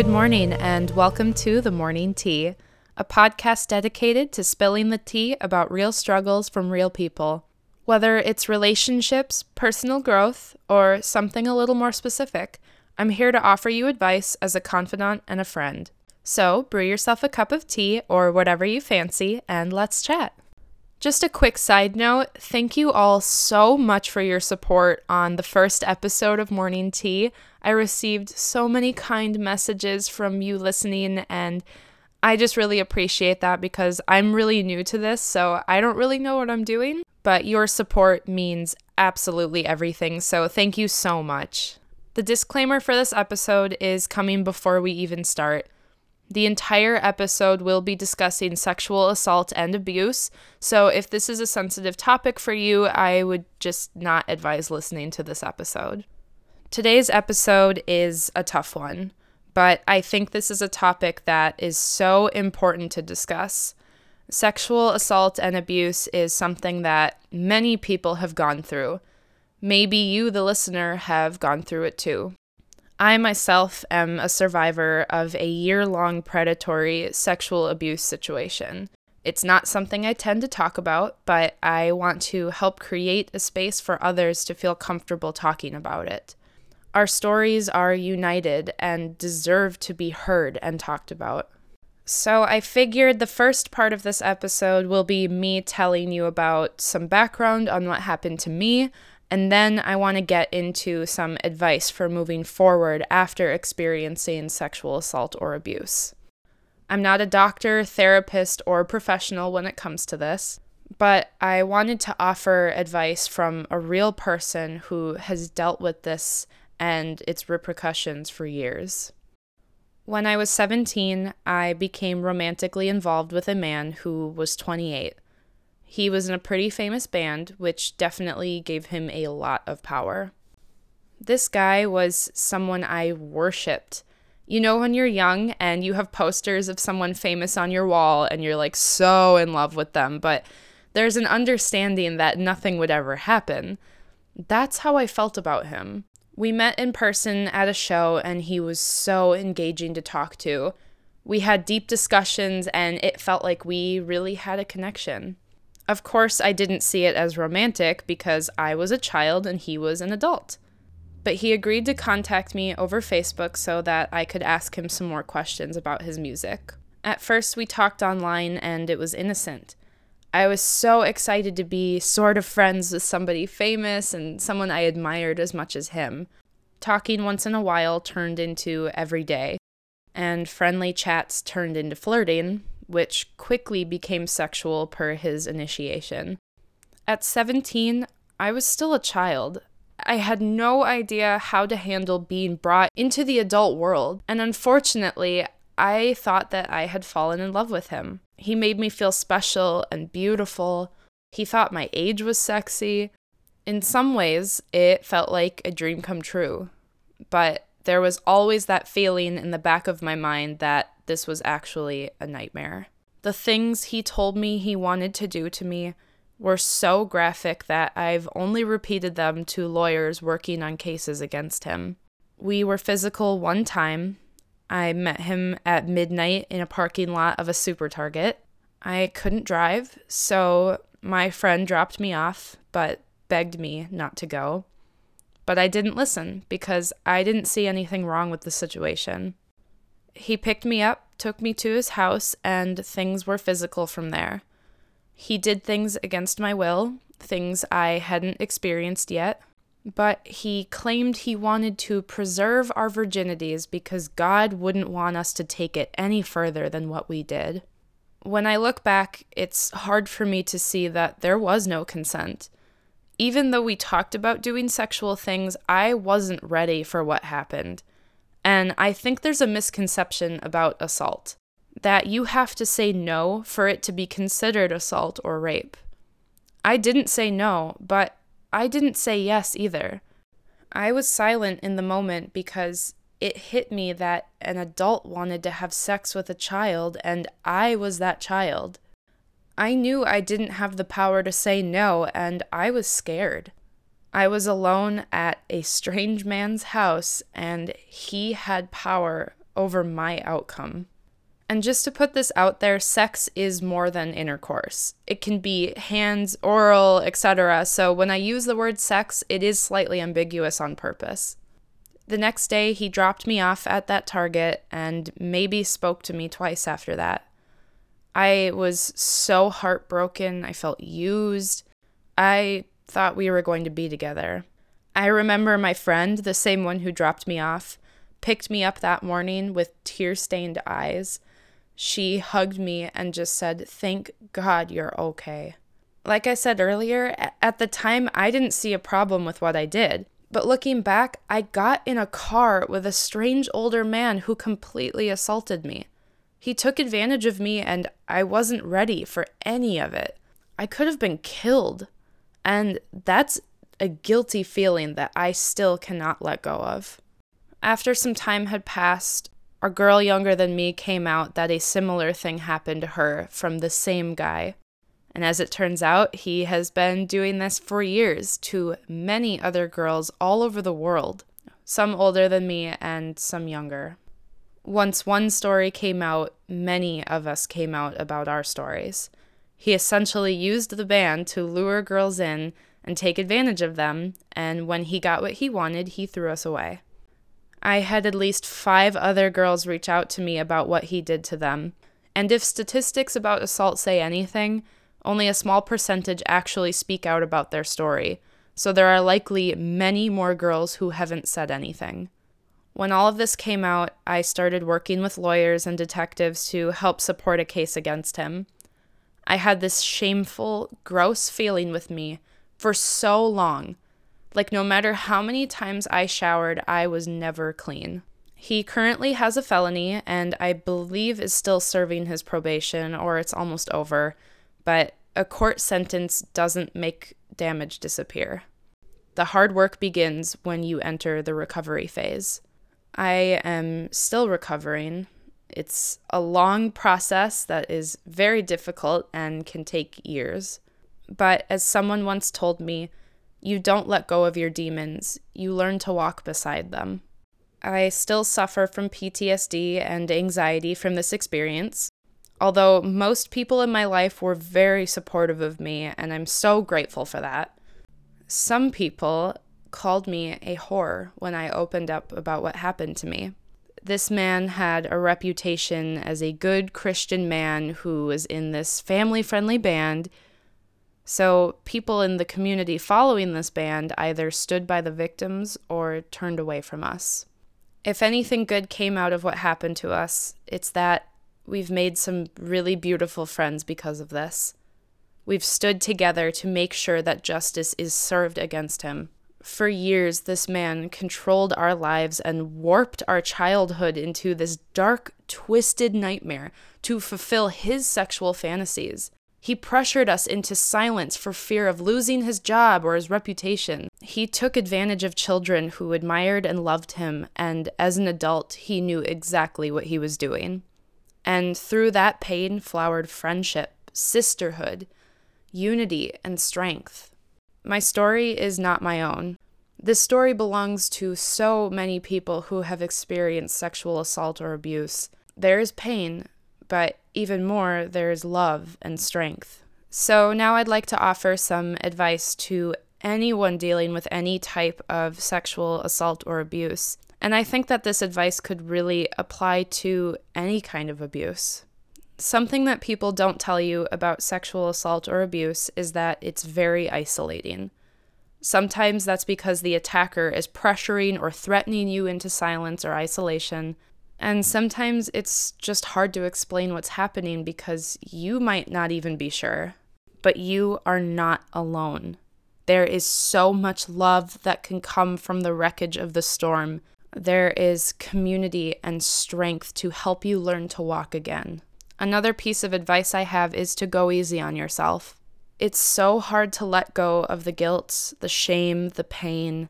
Good morning, and welcome to The Morning Tea, a podcast dedicated to spilling the tea about real struggles from real people. Whether it's relationships, personal growth, or something a little more specific, I'm here to offer you advice as a confidant and a friend. So, brew yourself a cup of tea or whatever you fancy, and let's chat. Just a quick side note thank you all so much for your support on the first episode of Morning Tea. I received so many kind messages from you listening, and I just really appreciate that because I'm really new to this, so I don't really know what I'm doing. But your support means absolutely everything, so thank you so much. The disclaimer for this episode is coming before we even start. The entire episode will be discussing sexual assault and abuse, so if this is a sensitive topic for you, I would just not advise listening to this episode. Today's episode is a tough one, but I think this is a topic that is so important to discuss. Sexual assault and abuse is something that many people have gone through. Maybe you, the listener, have gone through it too. I myself am a survivor of a year long predatory sexual abuse situation. It's not something I tend to talk about, but I want to help create a space for others to feel comfortable talking about it. Our stories are united and deserve to be heard and talked about. So, I figured the first part of this episode will be me telling you about some background on what happened to me, and then I want to get into some advice for moving forward after experiencing sexual assault or abuse. I'm not a doctor, therapist, or professional when it comes to this, but I wanted to offer advice from a real person who has dealt with this and its repercussions for years. When I was 17, I became romantically involved with a man who was 28. He was in a pretty famous band, which definitely gave him a lot of power. This guy was someone I worshipped. You know, when you're young and you have posters of someone famous on your wall and you're like so in love with them, but there's an understanding that nothing would ever happen. That's how I felt about him. We met in person at a show and he was so engaging to talk to. We had deep discussions and it felt like we really had a connection. Of course, I didn't see it as romantic because I was a child and he was an adult. But he agreed to contact me over Facebook so that I could ask him some more questions about his music. At first, we talked online and it was innocent. I was so excited to be sort of friends with somebody famous and someone I admired as much as him. Talking once in a while turned into every day, and friendly chats turned into flirting, which quickly became sexual per his initiation. At 17, I was still a child. I had no idea how to handle being brought into the adult world, and unfortunately, I thought that I had fallen in love with him. He made me feel special and beautiful. He thought my age was sexy. In some ways, it felt like a dream come true. But there was always that feeling in the back of my mind that this was actually a nightmare. The things he told me he wanted to do to me were so graphic that I've only repeated them to lawyers working on cases against him. We were physical one time. I met him at midnight in a parking lot of a super target. I couldn't drive, so my friend dropped me off, but begged me not to go. But I didn't listen because I didn't see anything wrong with the situation. He picked me up, took me to his house, and things were physical from there. He did things against my will, things I hadn't experienced yet, but he claimed he wanted to preserve our virginities because God wouldn't want us to take it any further than what we did. When I look back, it's hard for me to see that there was no consent. Even though we talked about doing sexual things, I wasn't ready for what happened. And I think there's a misconception about assault that you have to say no for it to be considered assault or rape. I didn't say no, but I didn't say yes either. I was silent in the moment because it hit me that an adult wanted to have sex with a child and I was that child. I knew I didn't have the power to say no and I was scared. I was alone at a strange man's house, and he had power over my outcome. And just to put this out there, sex is more than intercourse. It can be hands, oral, etc. So when I use the word sex, it is slightly ambiguous on purpose. The next day, he dropped me off at that Target and maybe spoke to me twice after that. I was so heartbroken. I felt used. I thought we were going to be together. I remember my friend, the same one who dropped me off, picked me up that morning with tear stained eyes she hugged me and just said, Thank God you're okay. Like I said earlier, at the time, I didn't see a problem with what I did. But looking back, I got in a car with a strange older man who completely assaulted me. He took advantage of me, and I wasn't ready for any of it. I could have been killed. And that's a guilty feeling that I still cannot let go of. After some time had passed, a girl younger than me came out that a similar thing happened to her from the same guy. And as it turns out, he has been doing this for years to many other girls all over the world, some older than me and some younger. Once one story came out, many of us came out about our stories. He essentially used the band to lure girls in and take advantage of them, and when he got what he wanted, he threw us away. I had at least five other girls reach out to me about what he did to them. And if statistics about assault say anything, only a small percentage actually speak out about their story. So there are likely many more girls who haven't said anything. When all of this came out, I started working with lawyers and detectives to help support a case against him. I had this shameful, gross feeling with me for so long like, no matter how many times I showered, I was never clean. He currently has a felony and I believe is still serving his probation or it's almost over, but a court sentence doesn't make damage disappear. The hard work begins when you enter the recovery phase. I am still recovering. It's a long process that is very difficult and can take years. But as someone once told me, you don't let go of your demons, you learn to walk beside them. I still suffer from PTSD and anxiety from this experience, although most people in my life were very supportive of me, and I'm so grateful for that. Some people called me a whore when I opened up about what happened to me. This man had a reputation as a good Christian man who was in this family friendly band so, people in the community following this band either stood by the victims or turned away from us. If anything good came out of what happened to us, it's that we've made some really beautiful friends because of this. We've stood together to make sure that justice is served against him. For years, this man controlled our lives and warped our childhood into this dark, twisted nightmare to fulfill his sexual fantasies. He pressured us into silence for fear of losing his job or his reputation. He took advantage of children who admired and loved him, and as an adult, he knew exactly what he was doing. And through that pain flowered friendship, sisterhood, unity, and strength. My story is not my own. This story belongs to so many people who have experienced sexual assault or abuse. There is pain, but even more, there's love and strength. So now I'd like to offer some advice to anyone dealing with any type of sexual assault or abuse. And I think that this advice could really apply to any kind of abuse. Something that people don't tell you about sexual assault or abuse is that it's very isolating. Sometimes that's because the attacker is pressuring or threatening you into silence or isolation, and sometimes it's just hard to explain what's happening because you might not even be sure. But you are not alone. There is so much love that can come from the wreckage of the storm. There is community and strength to help you learn to walk again. Another piece of advice I have is to go easy on yourself. It's so hard to let go of the guilt, the shame, the pain.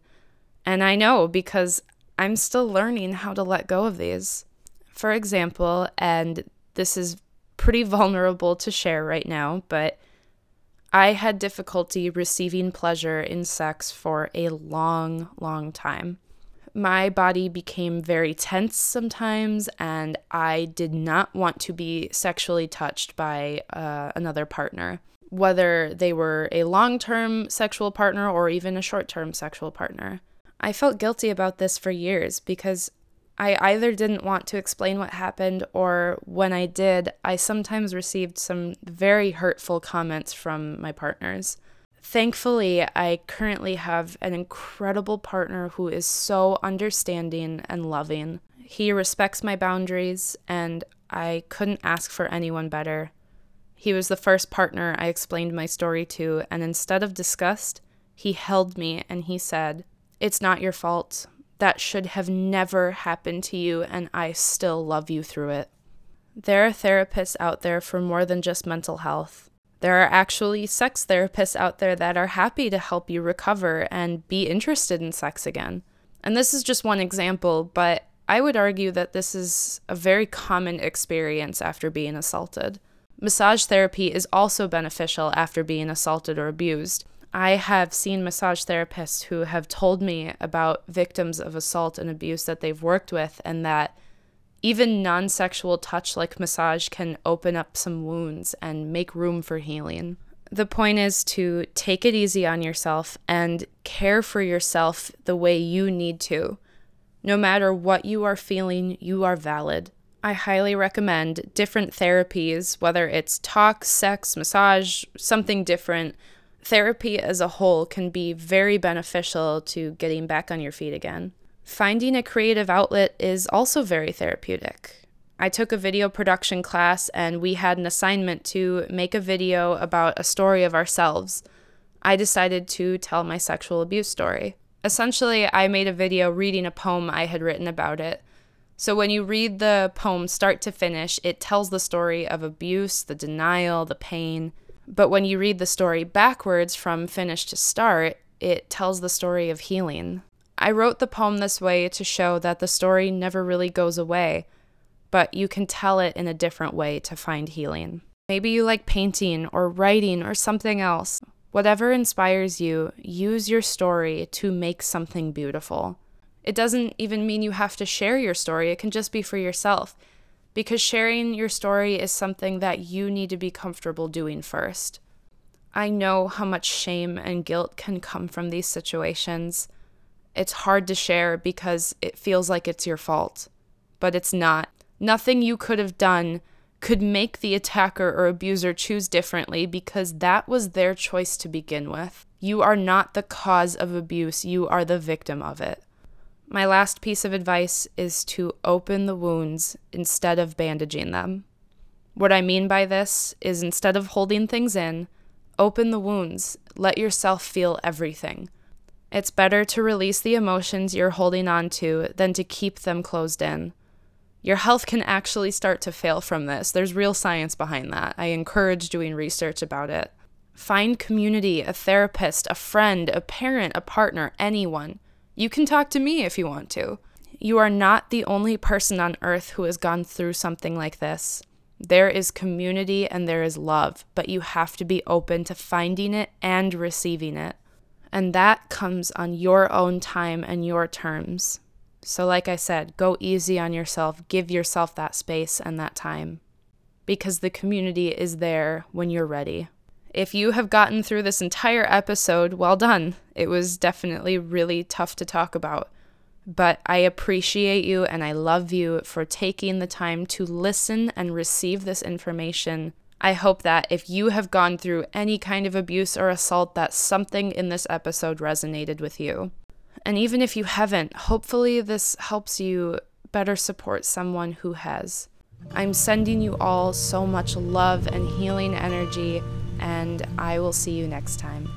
And I know because I'm still learning how to let go of these. For example, and this is pretty vulnerable to share right now, but I had difficulty receiving pleasure in sex for a long, long time. My body became very tense sometimes, and I did not want to be sexually touched by uh, another partner, whether they were a long term sexual partner or even a short term sexual partner. I felt guilty about this for years because I either didn't want to explain what happened, or when I did, I sometimes received some very hurtful comments from my partners. Thankfully, I currently have an incredible partner who is so understanding and loving. He respects my boundaries, and I couldn't ask for anyone better. He was the first partner I explained my story to, and instead of disgust, he held me and he said, It's not your fault. That should have never happened to you, and I still love you through it. There are therapists out there for more than just mental health. There are actually sex therapists out there that are happy to help you recover and be interested in sex again. And this is just one example, but I would argue that this is a very common experience after being assaulted. Massage therapy is also beneficial after being assaulted or abused. I have seen massage therapists who have told me about victims of assault and abuse that they've worked with, and that even non sexual touch like massage can open up some wounds and make room for healing. The point is to take it easy on yourself and care for yourself the way you need to. No matter what you are feeling, you are valid. I highly recommend different therapies, whether it's talk, sex, massage, something different. Therapy as a whole can be very beneficial to getting back on your feet again. Finding a creative outlet is also very therapeutic. I took a video production class and we had an assignment to make a video about a story of ourselves. I decided to tell my sexual abuse story. Essentially, I made a video reading a poem I had written about it. So when you read the poem start to finish, it tells the story of abuse, the denial, the pain. But when you read the story backwards from finish to start, it tells the story of healing. I wrote the poem this way to show that the story never really goes away, but you can tell it in a different way to find healing. Maybe you like painting or writing or something else. Whatever inspires you, use your story to make something beautiful. It doesn't even mean you have to share your story, it can just be for yourself. Because sharing your story is something that you need to be comfortable doing first. I know how much shame and guilt can come from these situations it's hard to share because it feels like it's your fault. But it's not. Nothing you could have done could make the attacker or abuser choose differently because that was their choice to begin with. You are not the cause of abuse, you are the victim of it. My last piece of advice is to open the wounds instead of bandaging them. What I mean by this is instead of holding things in, open the wounds, let yourself feel everything. It's better to release the emotions you're holding on to than to keep them closed in. Your health can actually start to fail from this. There's real science behind that. I encourage doing research about it. Find community, a therapist, a friend, a parent, a partner, anyone. You can talk to me if you want to. You are not the only person on earth who has gone through something like this. There is community and there is love, but you have to be open to finding it and receiving it. And that comes on your own time and your terms. So, like I said, go easy on yourself, give yourself that space and that time because the community is there when you're ready. If you have gotten through this entire episode, well done. It was definitely really tough to talk about. But I appreciate you and I love you for taking the time to listen and receive this information I hope that if you have gone through any kind of abuse or assault, that something in this episode resonated with you. And even if you haven't, hopefully this helps you better support someone who has. I'm sending you all so much love and healing energy, and I will see you next time.